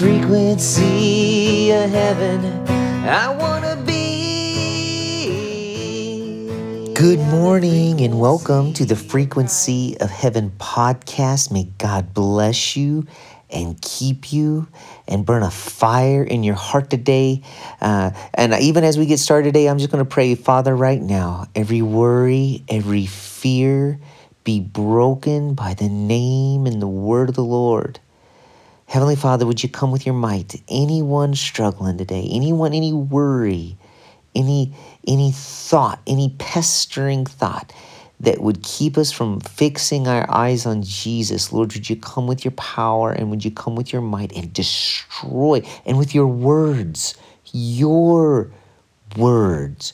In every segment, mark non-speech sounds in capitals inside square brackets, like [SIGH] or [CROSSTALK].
frequency of heaven I wanna be. Good morning and welcome to the Frequency of Heaven podcast. May God bless you and keep you and burn a fire in your heart today. Uh, and even as we get started today, I'm just going to pray, Father, right now, every worry, every fear be broken by the name and the word of the Lord. Heavenly Father, would you come with your might anyone struggling today, anyone, any worry, any any thought, any pestering thought that would keep us from fixing our eyes on Jesus. Lord, would you come with your power and would you come with your might and destroy and with your words, your words,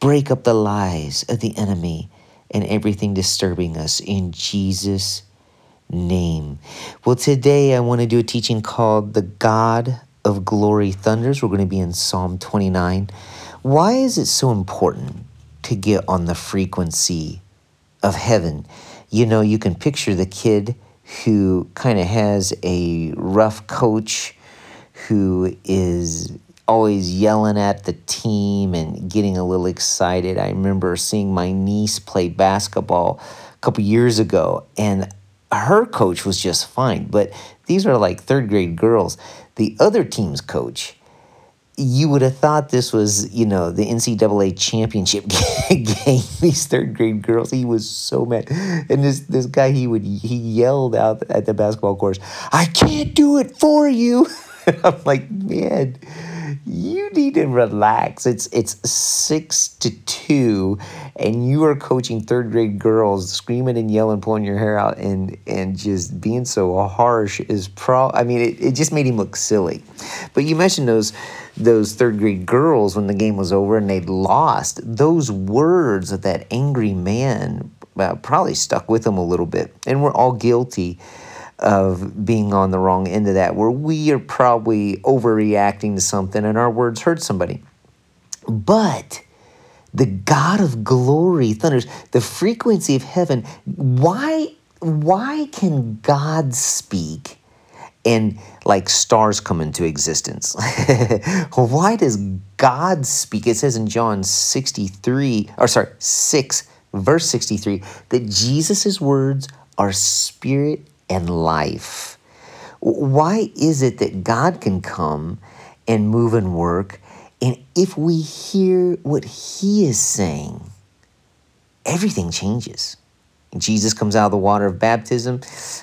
break up the lies of the enemy and everything disturbing us in Jesus' name. Well, today I want to do a teaching called The God of Glory Thunders. We're going to be in Psalm 29. Why is it so important to get on the frequency of heaven? You know, you can picture the kid who kind of has a rough coach who is always yelling at the team and getting a little excited. I remember seeing my niece play basketball a couple years ago, and her coach was just fine, but these are like third grade girls. The other team's coach, you would have thought this was, you know, the NCAA championship [LAUGHS] game. These third grade girls, he was so mad, and this this guy, he would he yelled out at the basketball course, "I can't do it for you." [LAUGHS] I'm like, man, you need to relax. It's it's six to two, and you are coaching third grade girls, screaming and yelling, pulling your hair out, and and just being so harsh is pro. I mean, it, it just made him look silly. But you mentioned those those third grade girls when the game was over and they'd lost. Those words of that angry man uh, probably stuck with them a little bit, and we're all guilty of being on the wrong end of that, where we are probably overreacting to something and our words hurt somebody. But the God of glory thunders, the frequency of heaven. Why, why can God speak and like stars come into existence? [LAUGHS] why does God speak? It says in John 63, or sorry, 6, verse 63, that Jesus' words are spirit and life. Why is it that God can come and move and work? And if we hear what He is saying, everything changes. Jesus comes out of the water of baptism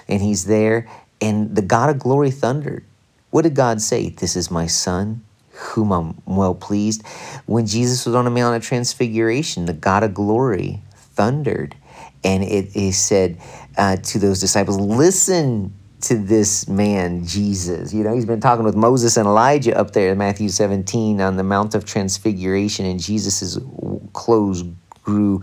and He's there, and the God of glory thundered. What did God say? This is my Son, whom I'm well pleased. When Jesus was on the Mount of Transfiguration, the God of glory thundered and it is said uh, to those disciples, listen to this man, Jesus. You know, he's been talking with Moses and Elijah up there in Matthew 17 on the Mount of Transfiguration, and Jesus' clothes grew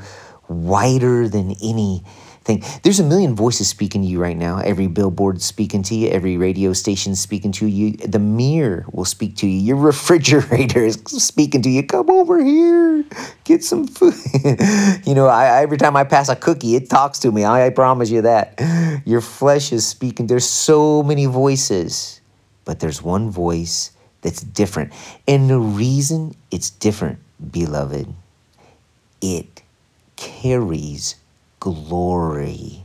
whiter than any thing. There's a million voices speaking to you right now. Every billboard speaking to you, every radio station speaking to you. The mirror will speak to you. Your refrigerator is speaking to you. Come over here, get some food. [LAUGHS] you know, I, every time I pass a cookie, it talks to me. I, I promise you that. Your flesh is speaking. There's so many voices, but there's one voice that's different. And the reason it's different, beloved, it carries glory.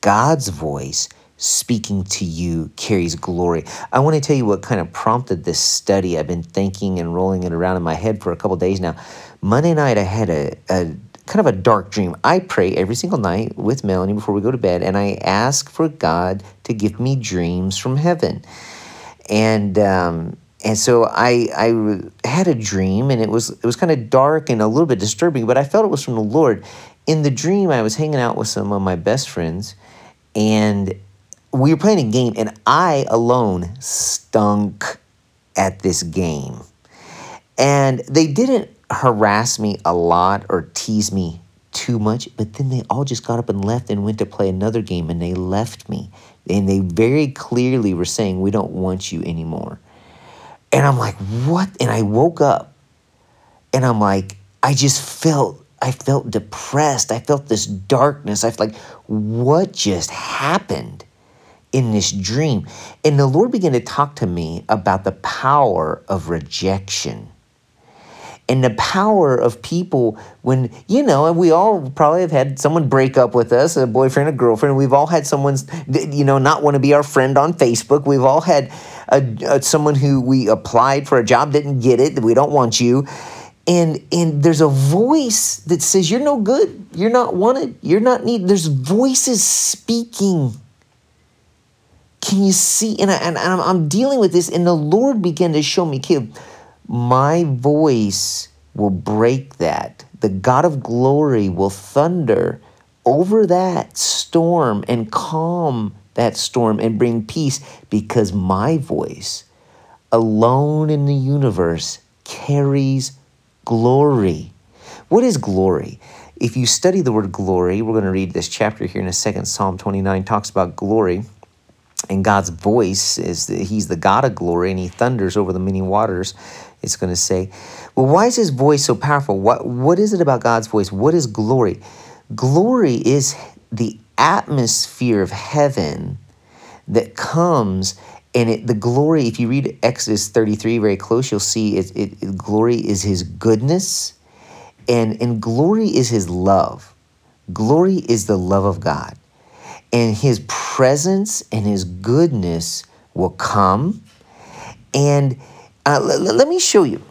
God's voice speaking to you carries glory. I want to tell you what kind of prompted this study. I've been thinking and rolling it around in my head for a couple days now. Monday night, I had a, a kind of a dark dream. I pray every single night with Melanie before we go to bed, and I ask for God to give me dreams from heaven. And um, and so I I had a dream, and it was it was kind of dark and a little bit disturbing, but I felt it was from the Lord in the dream, I was hanging out with some of my best friends, and we were playing a game, and I alone stunk at this game. And they didn't harass me a lot or tease me too much, but then they all just got up and left and went to play another game, and they left me. And they very clearly were saying, We don't want you anymore. And I'm like, What? And I woke up, and I'm like, I just felt I felt depressed. I felt this darkness. I felt like, what just happened? in this dream. And the Lord began to talk to me about the power of rejection and the power of people when you know and we all probably have had someone break up with us a boyfriend a girlfriend we've all had someone's you know not want to be our friend on facebook we've all had a, a, someone who we applied for a job didn't get it we don't want you and and there's a voice that says you're no good. You're not wanted. You're not needed there's voices speaking. Can you see? And, I, and I'm, I'm dealing with this and the lord began to show me kid my voice will break that. The God of glory will thunder over that storm and calm that storm and bring peace because my voice alone in the universe carries glory. What is glory? If you study the word glory, we're going to read this chapter here in a second. Psalm 29 talks about glory. And God's voice is that He's the God of glory and He thunders over the many waters it's going to say, well, why is his voice so powerful? What, what is it about God's voice? What is glory? Glory is the atmosphere of heaven that comes and it, the glory if you read exodus 33 very close you'll see it, it, it, glory is his goodness and, and glory is his love. Glory is the love of god. And his presence and his goodness will come. And uh, l- let me show you.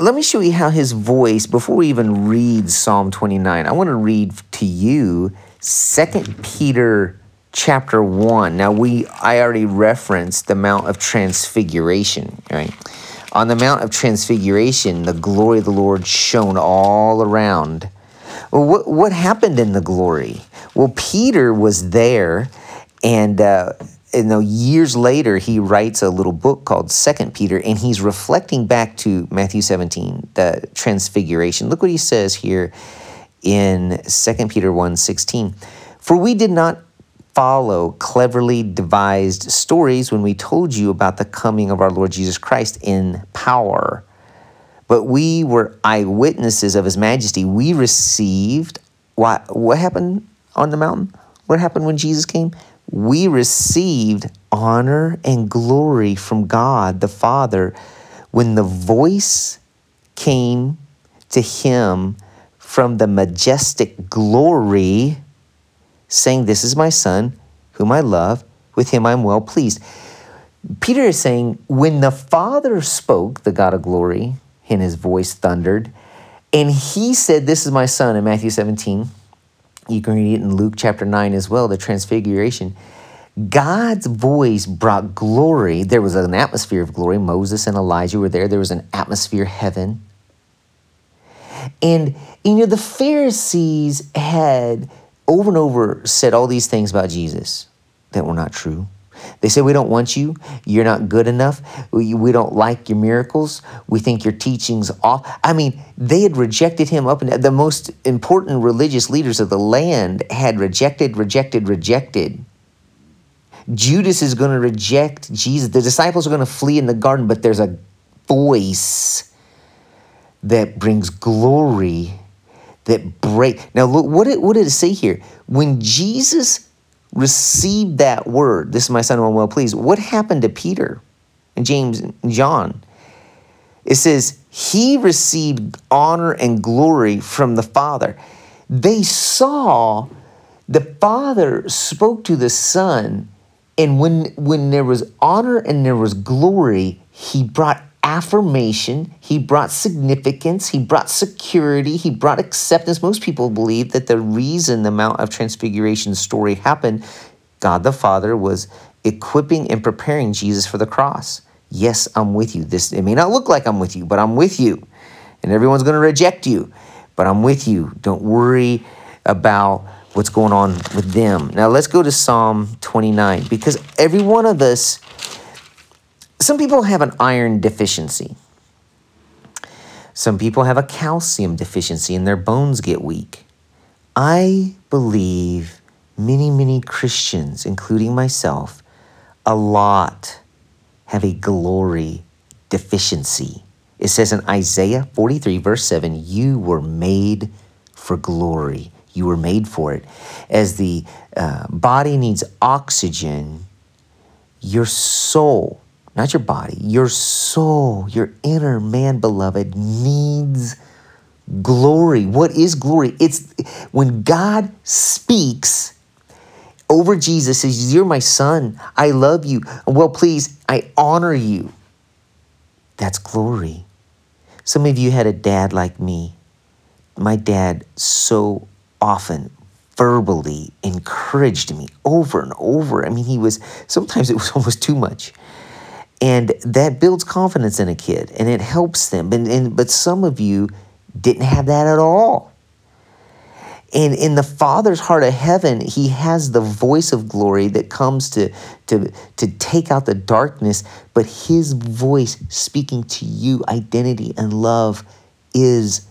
Let me show you how his voice, before we even read Psalm 29, I want to read to you Second Peter chapter 1. Now, we I already referenced the Mount of Transfiguration, right? On the Mount of Transfiguration, the glory of the Lord shone all around. Well, what, what happened in the glory? Well, Peter was there, and uh, you know, years later, he writes a little book called Second Peter, and he's reflecting back to Matthew 17, the transfiguration. Look what he says here in Second Peter 1 16. For we did not follow cleverly devised stories when we told you about the coming of our Lord Jesus Christ in power, but we were eyewitnesses of his majesty. We received what, what happened on the mountain? What happened when Jesus came? we received honor and glory from God the Father when the voice came to him from the majestic glory, saying, This is my Son, whom I love, with him I'm well pleased. Peter is saying, When the Father spoke, the God of glory, and his voice thundered, and he said, This is my Son in Matthew 17 you can read it in Luke chapter 9 as well, the transfiguration. God's voice brought glory. There was an atmosphere of glory. Moses and Elijah were there. There was an atmosphere heaven. And, you know, the Pharisees had over and over said all these things about Jesus that were not true. They said, We don't want you. You're not good enough. We, we don't like your miracles. We think your teaching's off. I mean, they had rejected him up and the most important religious leaders of the land had rejected, rejected, rejected. Judas is going to reject Jesus. The disciples are going to flee in the garden, but there's a voice that brings glory that break. Now, look, what did, what did it say here? When Jesus received that word, this is my son who I'm well pleased, what happened to Peter and James and John? It says, he received honor and glory from the Father. They saw the Father spoke to the Son, and when, when there was honor and there was glory, he brought affirmation, he brought significance, he brought security, he brought acceptance. Most people believe that the reason the Mount of Transfiguration story happened, God the Father was equipping and preparing Jesus for the cross. Yes, I'm with you. This it may not look like I'm with you, but I'm with you. And everyone's going to reject you, but I'm with you. Don't worry about what's going on with them. Now let's go to Psalm 29 because every one of us some people have an iron deficiency. Some people have a calcium deficiency and their bones get weak. I believe many, many Christians, including myself, a lot have a glory deficiency. It says in Isaiah 43, verse 7, you were made for glory. You were made for it. As the uh, body needs oxygen your soul, not your body, your soul, your inner man, beloved, needs glory. What is glory? It's when God speaks over Jesus, says, You're my son. I love you. Well, please, I honor you. That's glory. Some of you had a dad like me. My dad so often verbally encouraged me over and over. I mean, he was sometimes it was [LAUGHS] almost too much. And that builds confidence in a kid and it helps them. And, and but some of you didn't have that at all. And in the Father's heart of heaven, He has the voice of glory that comes to, to, to take out the darkness, but His voice speaking to you, identity and love, is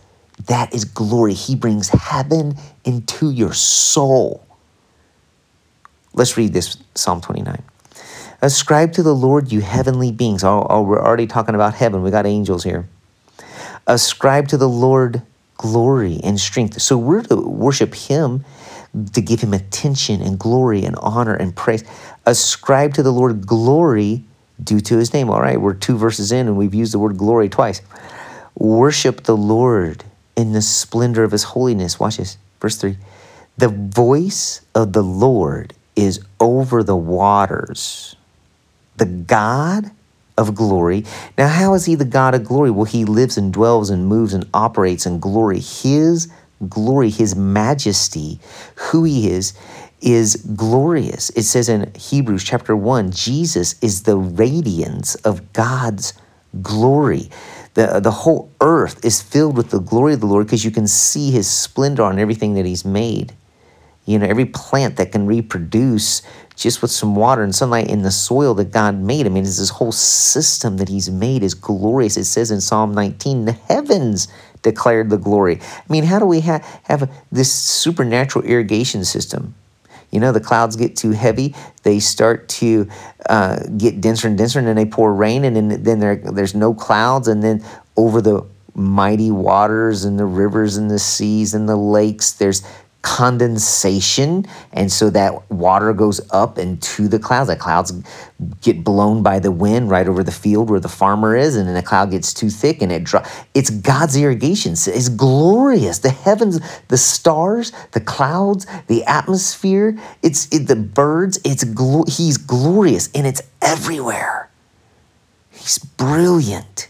that is glory. He brings heaven into your soul. Let's read this Psalm 29. Ascribe to the Lord, you heavenly beings. Oh, oh, we're already talking about heaven. We got angels here. Ascribe to the Lord glory and strength. So we're to worship Him, to give Him attention and glory and honor and praise. Ascribe to the Lord glory due to His name. All right, we're two verses in and we've used the word glory twice. Worship the Lord in the splendor of His holiness. Watch this, verse 3. The voice of the Lord is over the waters. The God of glory. Now, how is he the God of glory? Well, he lives and dwells and moves and operates in glory. His glory, his majesty, who he is, is glorious. It says in Hebrews chapter 1 Jesus is the radiance of God's glory. The, the whole earth is filled with the glory of the Lord because you can see his splendor on everything that he's made. You know, every plant that can reproduce just with some water and sunlight in the soil that God made. I mean, this whole system that He's made is glorious. It says in Psalm 19, the heavens declared the glory. I mean, how do we ha- have this supernatural irrigation system? You know, the clouds get too heavy, they start to uh, get denser and denser, and then they pour rain, and then, then there, there's no clouds, and then over the mighty waters and the rivers and the seas and the lakes, there's condensation and so that water goes up into the clouds. The clouds get blown by the wind right over the field where the farmer is and then the cloud gets too thick and it drops it's god's irrigation. It's glorious. The heavens the stars the clouds the atmosphere it's it, the birds it's glo- he's glorious and it's everywhere. He's brilliant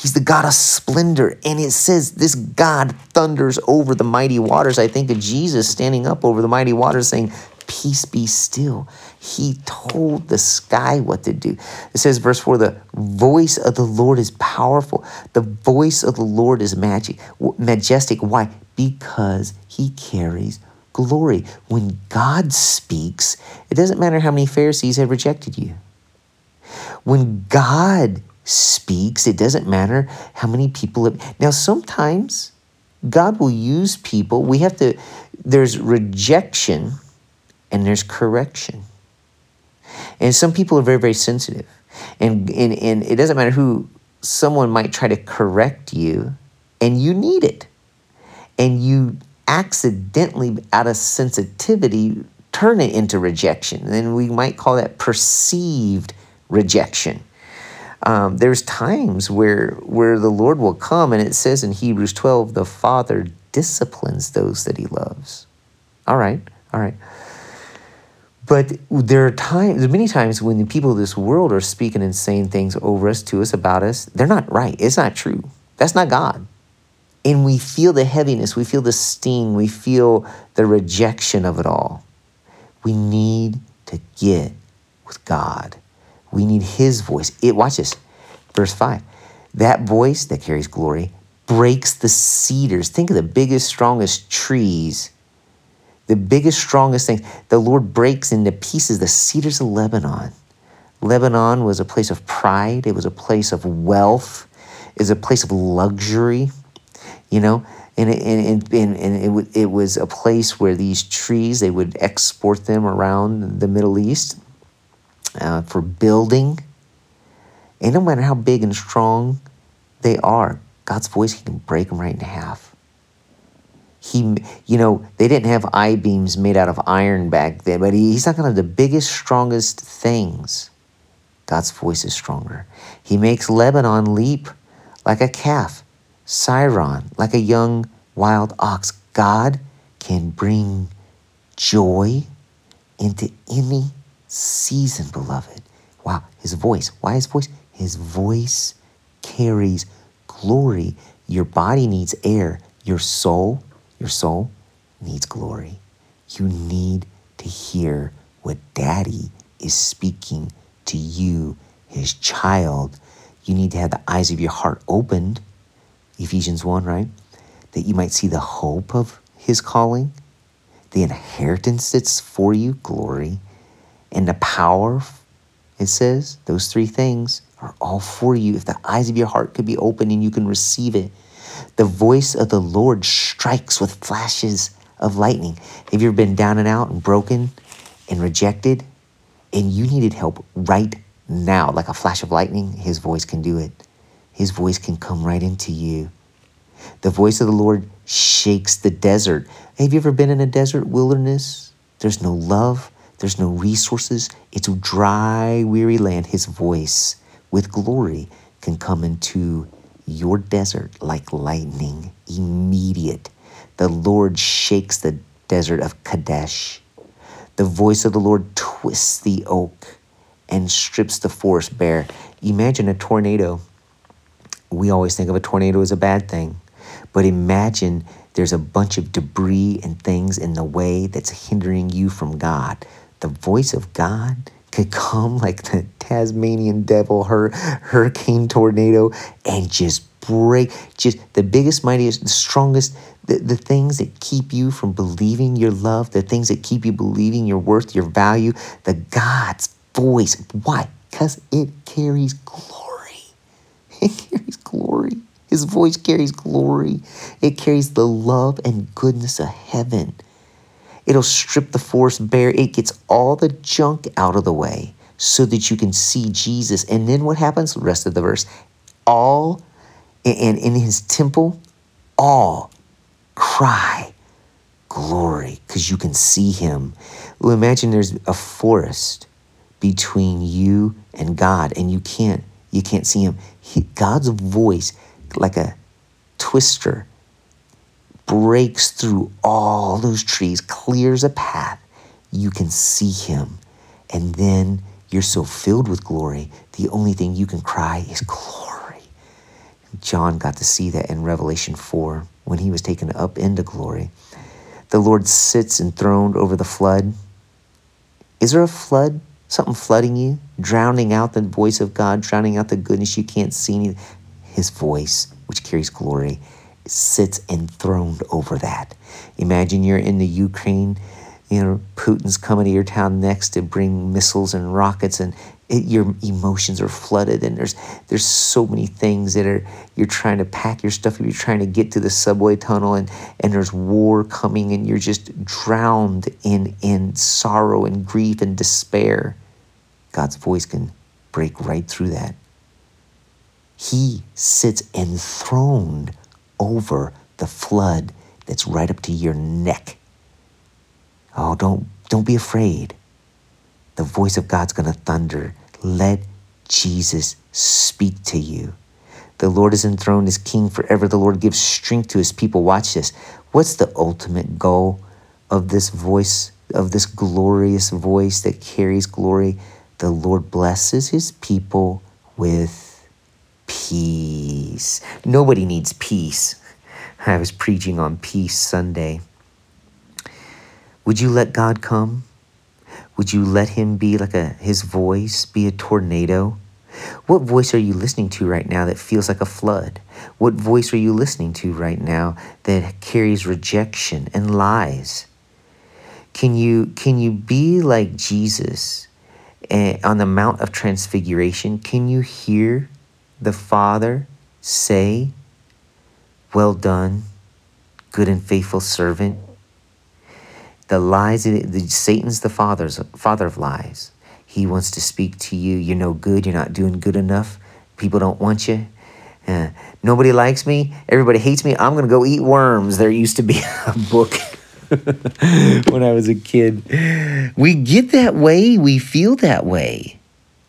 He's the God of splendor. And it says this God thunders over the mighty waters. I think of Jesus standing up over the mighty waters saying, Peace be still. He told the sky what to do. It says, verse 4 the voice of the Lord is powerful. The voice of the Lord is magic, majestic. Why? Because he carries glory. When God speaks, it doesn't matter how many Pharisees have rejected you. When God speaks. It doesn't matter how many people. Have, now, sometimes God will use people. We have to, there's rejection and there's correction. And some people are very, very sensitive. And, and, and it doesn't matter who, someone might try to correct you, and you need it. And you accidentally, out of sensitivity, turn it into rejection. And we might call that perceived rejection um, there's times where where the Lord will come, and it says in Hebrews 12, the Father disciplines those that He loves. All right, all right. But there are times, many times when the people of this world are speaking and saying things over us, to us, about us, they're not right. It's not true. That's not God. And we feel the heaviness, we feel the sting, we feel the rejection of it all. We need to get with God. We need his voice. It watch this. Verse 5. That voice that carries glory breaks the cedars. Think of the biggest, strongest trees. The biggest, strongest things. The Lord breaks into pieces the cedars of Lebanon. Lebanon was a place of pride, it was a place of wealth, it was a place of luxury, you know. And, and, and, and it, it was a place where these trees, they would export them around the Middle East uh, for building. And no matter how big and strong they are, God's voice he can break them right in half. He, you know, they didn't have I beams made out of iron back then, but he, he's talking about the biggest, strongest things. God's voice is stronger. He makes Lebanon leap like a calf, Sirion like a young wild ox. God can bring joy into any season, beloved. Wow, his voice. Why his voice? His voice carries glory. Your body needs air. Your soul, your soul needs glory. You need to hear what daddy is speaking to you, his child. You need to have the eyes of your heart opened, Ephesians 1, right? That you might see the hope of his calling, the inheritance that's for you, glory, and the power, it says, those three things are all for you. If the eyes of your heart could be open and you can receive it, the voice of the Lord strikes with flashes of lightning. Have you ever been down and out and broken and rejected and you needed help right now, like a flash of lightning? His voice can do it. His voice can come right into you. The voice of the Lord shakes the desert. Have you ever been in a desert wilderness? There's no love, there's no resources. It's a dry, weary land. His voice with glory can come into your desert like lightning, immediate. The Lord shakes the desert of Kadesh. The voice of the Lord twists the oak and strips the forest bare. Imagine a tornado. We always think of a tornado as a bad thing, but imagine there's a bunch of debris and things in the way that's hindering you from God. The voice of God could come [LAUGHS] like the Tasmanian devil, her hurricane tornado, and just break just the biggest, mightiest, the strongest, the, the things that keep you from believing your love, the things that keep you believing your worth, your value, the God's voice. Why? Because it carries glory. [LAUGHS] It carries glory. His voice carries glory. It carries the love and goodness of heaven. It'll strip the forest bare. It gets all the junk out of the way so that you can see Jesus. And then what happens? The rest of the verse. All, and in his temple, all cry glory because you can see him. Well, imagine there's a forest between you and God and you can't you can't see him. He, God's voice like a twister breaks through all those trees, clears a path. You can see him. And then you're so filled with glory, the only thing you can cry is glory. John got to see that in Revelation 4 when he was taken up into glory. The Lord sits enthroned over the flood. Is there a flood? Something flooding you? Drowning out the voice of God, drowning out the goodness you can't see? His voice, which carries glory sits enthroned over that. Imagine you're in the Ukraine, you know, Putin's coming to your town next to bring missiles and rockets and it, your emotions are flooded and there's there's so many things that are you're trying to pack your stuff you're trying to get to the subway tunnel and and there's war coming and you're just drowned in in sorrow and grief and despair god's voice can break right through that he sits enthroned over the flood that's right up to your neck. Oh, don't, don't be afraid. The voice of God's going to thunder. Let Jesus speak to you. The Lord is enthroned as king forever. The Lord gives strength to his people. Watch this. What's the ultimate goal of this voice, of this glorious voice that carries glory? The Lord blesses his people with peace. Nobody needs peace. I was preaching on Peace Sunday. Would you let God come? Would you let him be like a his voice be a tornado? What voice are you listening to right now that feels like a flood? What voice are you listening to right now that carries rejection and lies? Can you can you be like Jesus eh, on the Mount of Transfiguration? Can you hear the Father say, Well done, good and faithful servant. The lies, the, Satan's the father's father of lies. He wants to speak to you. You're no good. You're not doing good enough. People don't want you. Uh, nobody likes me. Everybody hates me. I'm going to go eat worms. There used to be [LAUGHS] a book [LAUGHS] when I was a kid. We get that way. We feel that way.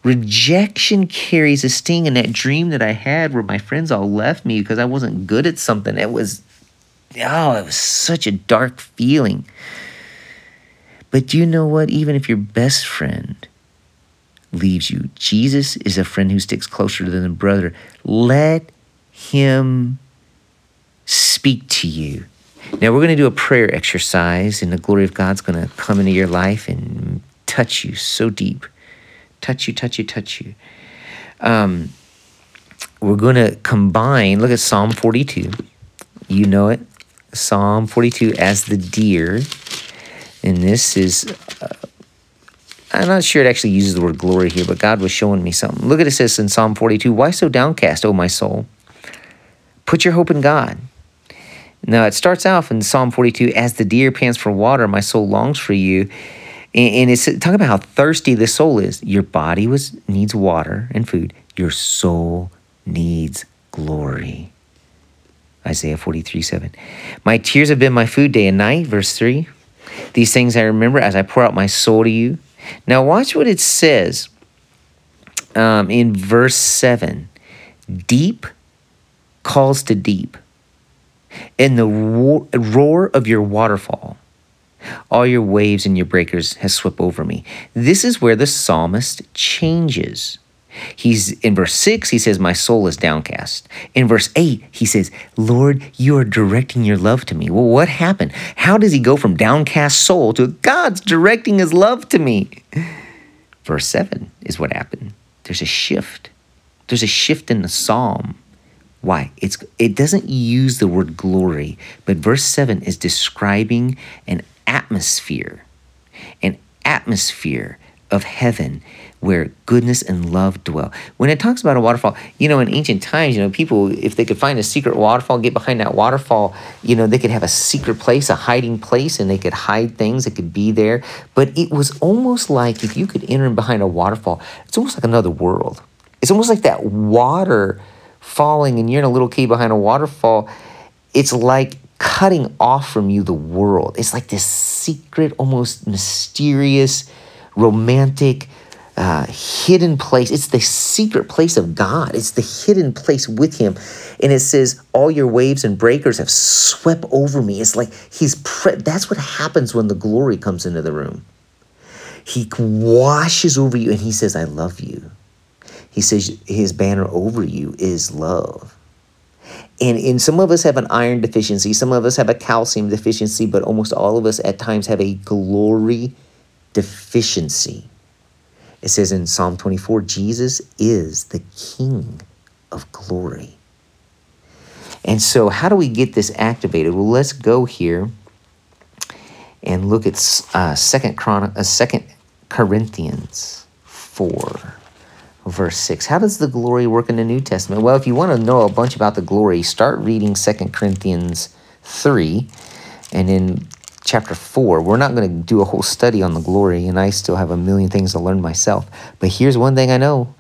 Rejection carries a sting, and that dream that I had where my friends all left me because I wasn't good at something, it was, oh, it was such a dark feeling. But do you know what? Even if your best friend leaves you, Jesus is a friend who sticks closer than a brother. Let him speak to you. Now, we're going to do a prayer exercise, and the glory of God's going to come into your life and touch you so deep. Touch you, touch you, touch you. Um, we're going to combine, look at Psalm 42. You know it. Psalm 42 as the deer. And this is, uh, I'm not sure it actually uses the word glory here, but God was showing me something. Look at it says in Psalm 42 Why so downcast, O my soul? Put your hope in God. Now, it starts off in Psalm 42 As the deer pants for water, my soul longs for you. And, it's talking about how thirsty the soul is. Your body was needs water and food. Your soul needs glory. Isaiah 43 7. My tears have been my food day and night. Verse 3. These things I remember as I pour out my soul to you. Now, watch what it says um, in verse 7 Deep calls to deep, in the roar of your waterfall. All your waves and your breakers has swept over me. This is where the psalmist changes. He's in verse 6, he says, My soul is downcast. In verse 8, he says, Lord, you are directing your love to me. Well, what happened? How does he go from downcast soul to God's directing his love to me? Verse 7 is what happened. There's a shift. There's a shift in the psalm. Why? It's it doesn't use the word glory, but verse 7 is describing an atmosphere. An atmosphere of heaven where goodness and love dwell. When it talks about a waterfall, you know, in ancient times, you know, people, if they could find a secret waterfall, get behind that waterfall, you know, they could have a secret place, a hiding place, and they could hide things that could be there. But it was almost like if you could enter behind a waterfall, it's almost like another world. It's almost like that water falling and you're in a little cave behind a waterfall. It's like cutting off from you the world. It's like this secret, almost mysterious, romantic, uh, hidden place. It's the secret place of God. It's the hidden place with Him. And it says, All your waves and breakers have swept over me. It's like He's, pre- that's what happens when the glory comes into the room. He washes over you and He says, I love you. He says, His banner over you is love. And, and some of us have an iron deficiency, some of us have a calcium deficiency, but almost all of us at times have a glory deficiency. It says in Psalm 24 Jesus is the King of glory. And so, how do we get this activated? Well, let's go here and look at uh, Second Chron- uh, Second Corinthians four, verse six. How does the glory work in the New Testament? Well, if you want to know a bunch about the glory, start reading Second Corinthians three, and in chapter 4. We're not going to do a whole study on the glory, and I still have a million things to learn myself. But here's one thing I know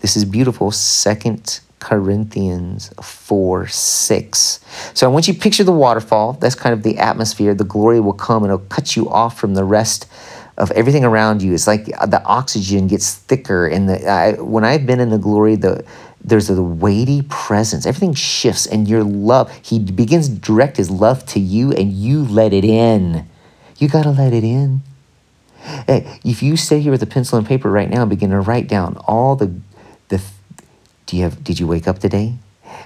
this is beautiful. Second Corinthians 4 6. So want you picture the waterfall. That's kind of the atmosphere. The glory will come and it'll cut you off from the rest of everything around you. It's like the oxygen gets thicker. And the, I, when I've been in the glory, the there's a weighty presence. Everything shifts, and your love, he begins to direct his love to you, and you let it in. You got to let it in. Hey, if you sit here with a pencil and paper right now and begin to write down all the, the do you have, did you wake up today?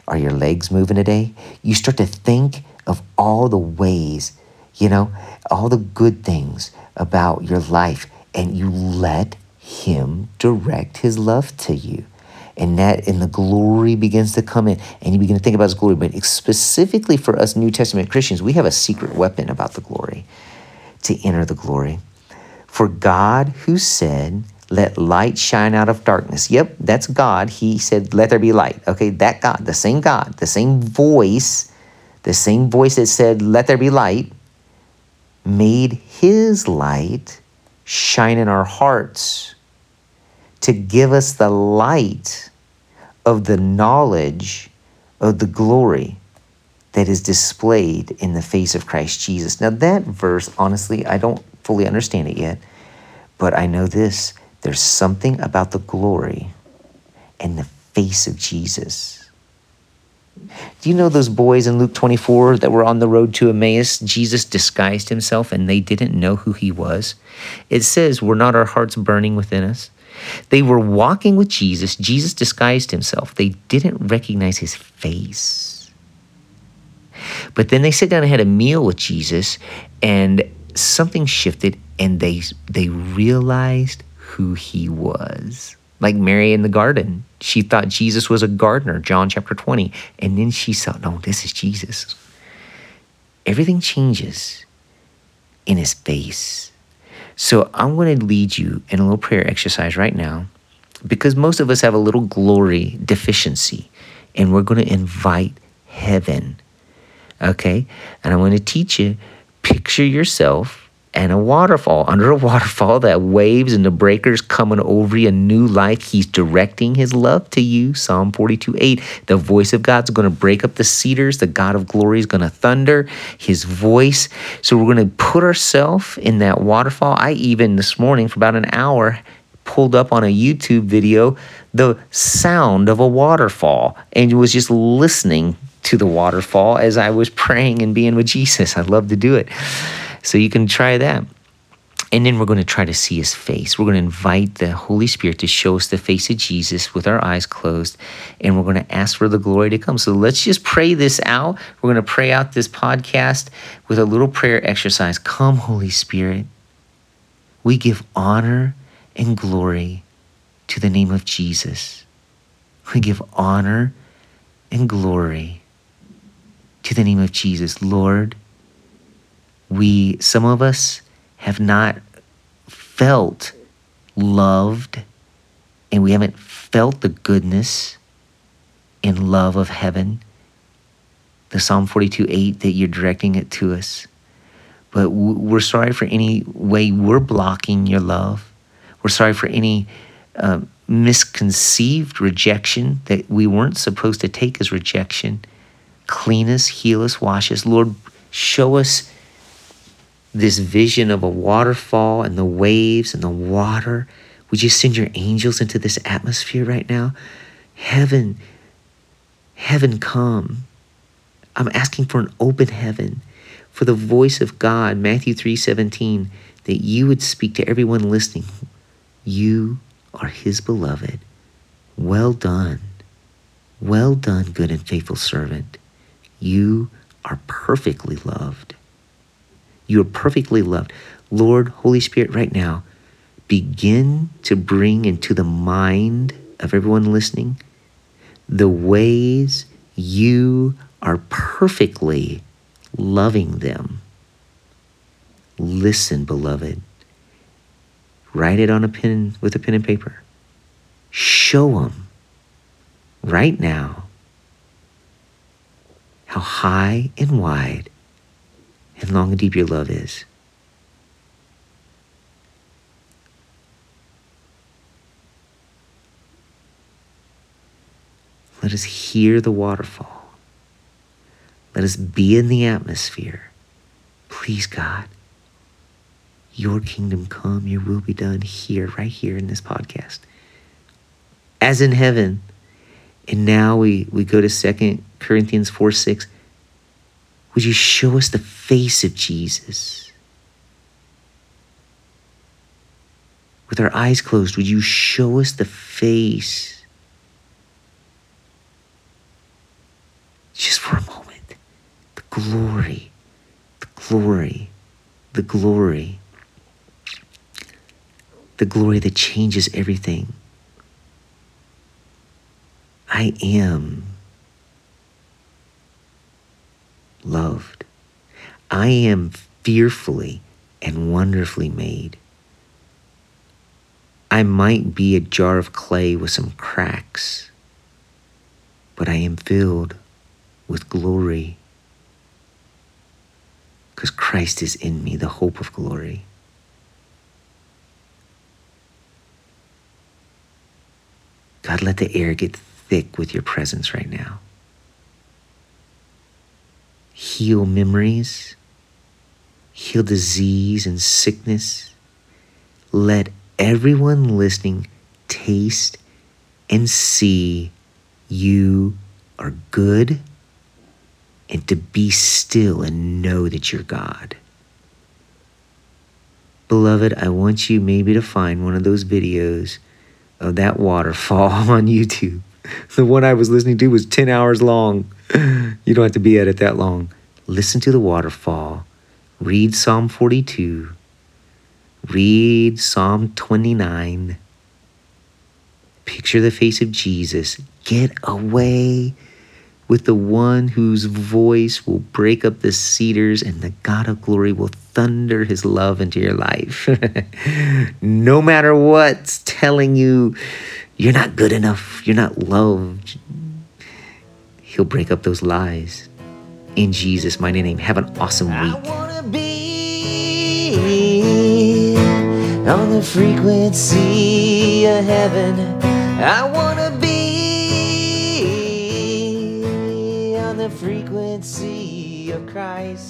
Are your legs moving today? You start to think of all the ways, you know, all the good things about your life, and you let him direct his love to you. And that and the glory begins to come in. And you begin to think about his glory. But specifically for us new testament christians we have a secret weapon about the glory to enter the glory. For god who said let light shine out of darkness. Yep that's god. He said let there be light. Okay that god the same god the same voice the same voice that said let there be light made his light shine in our hearts to give us the light of the knowledge of the glory that is displayed in the face of Christ Jesus. Now, that verse, honestly, I don't fully understand it yet, but I know this There's something about the glory and the face of Jesus. Do you know those boys in Luke 24 that were on the road to Emmaus? Jesus disguised himself and they didn't know who he was. It says, Were not our hearts burning within us? They were walking with Jesus. Jesus disguised himself. They didn't recognize his face. But then they sat down and had a meal with Jesus, and something shifted, and they, they realized who he was. Like Mary in the garden. She thought Jesus was a gardener, John chapter 20. And then she saw, no, this is Jesus. Everything changes in his face. So I'm going to lead you in a little prayer exercise right now because most of us have a little glory deficiency and we're going to invite heaven. Okay? And I'm going to teach you picture yourself and a waterfall. Under a [LAUGHS] waterfall, that waves and the breakers coming over you, a new life. He's directing his love to you. Psalm 42 8. The voice of God's going to break up the cedars. The God of glory is going to thunder his voice. So we're going to put ourselves in that waterfall. I even this morning, for about an hour, pulled up on a YouTube video the sound of a waterfall and was just listening to the waterfall as I was praying and being with Jesus. I'd love to do it. So you can try that. And then we're going to try to see his face. We're going to invite the Holy Spirit to show us the face of Jesus with our eyes closed. And we're going to ask for the glory to come. So let's just pray this out. We're going to pray out this podcast with a little prayer exercise. Come, Holy Spirit. We give honor and glory to the name of Jesus. We give honor and glory to the name of Jesus. Lord, we some of us have not felt loved and we haven't felt the goodness and love of heaven. The psalm 42 8 that you're directing it to us. But we're sorry for any way we're blocking your love. We're sorry for any uh, misconceived rejection that we weren't supposed to take as rejection. Clean us heal us wash us. Lord show us this vision of a waterfall and the waves and the water. Would you send your angels into this atmosphere right now? Heaven, heaven come. I'm asking for an open heaven, for the voice of God, Matthew 3:17, that you would speak to everyone listening. You are his beloved. Well done. Well done, good and faithful servant. You are perfectly loved. You are perfectly loved. Lord, Holy Spirit, right now, begin to bring into the mind of everyone listening the ways you are perfectly loving them. Listen, beloved. Write it on a pen with a pen and paper. Show them right now how high and wide and long and deep your love is. Let us hear the waterfall. Let us be in the atmosphere. Please, God, your kingdom come, your will be done here, right here in this podcast, as in heaven. And now we, we go to Second Corinthians 4 6. Would you show us the face of Jesus? With our eyes closed, would you show us the face? Just for a moment. The glory, the glory, the glory, the glory that changes everything. I am loved. I am fearfully and wonderfully made. I might be a jar of clay with some cracks, but I am filled with glory because Christ is in me, the hope of glory. God, let the air get thick with your presence right now heal memories, heal disease and sickness. Let everyone listening taste and see you are good and to be still and know that you're God. Beloved, I want you maybe to find one of those videos of that waterfall [LAUGHS] on YouTube. [LAUGHS] The one I was listening to was 10 hours long. [LAUGHS] You don't have to be at it that long. Listen to the waterfall. Read Psalm 42. Read Psalm 29. Picture the face of Jesus. Get away with the one whose voice will break up the cedars and the God of glory will thunder his love into your life. [LAUGHS] no matter what's telling you you're not good enough, you're not loved, he'll break up those lies. In Jesus' mighty name, have an awesome week. on the frequency of heaven. I wanna be on the frequency of Christ. I wanna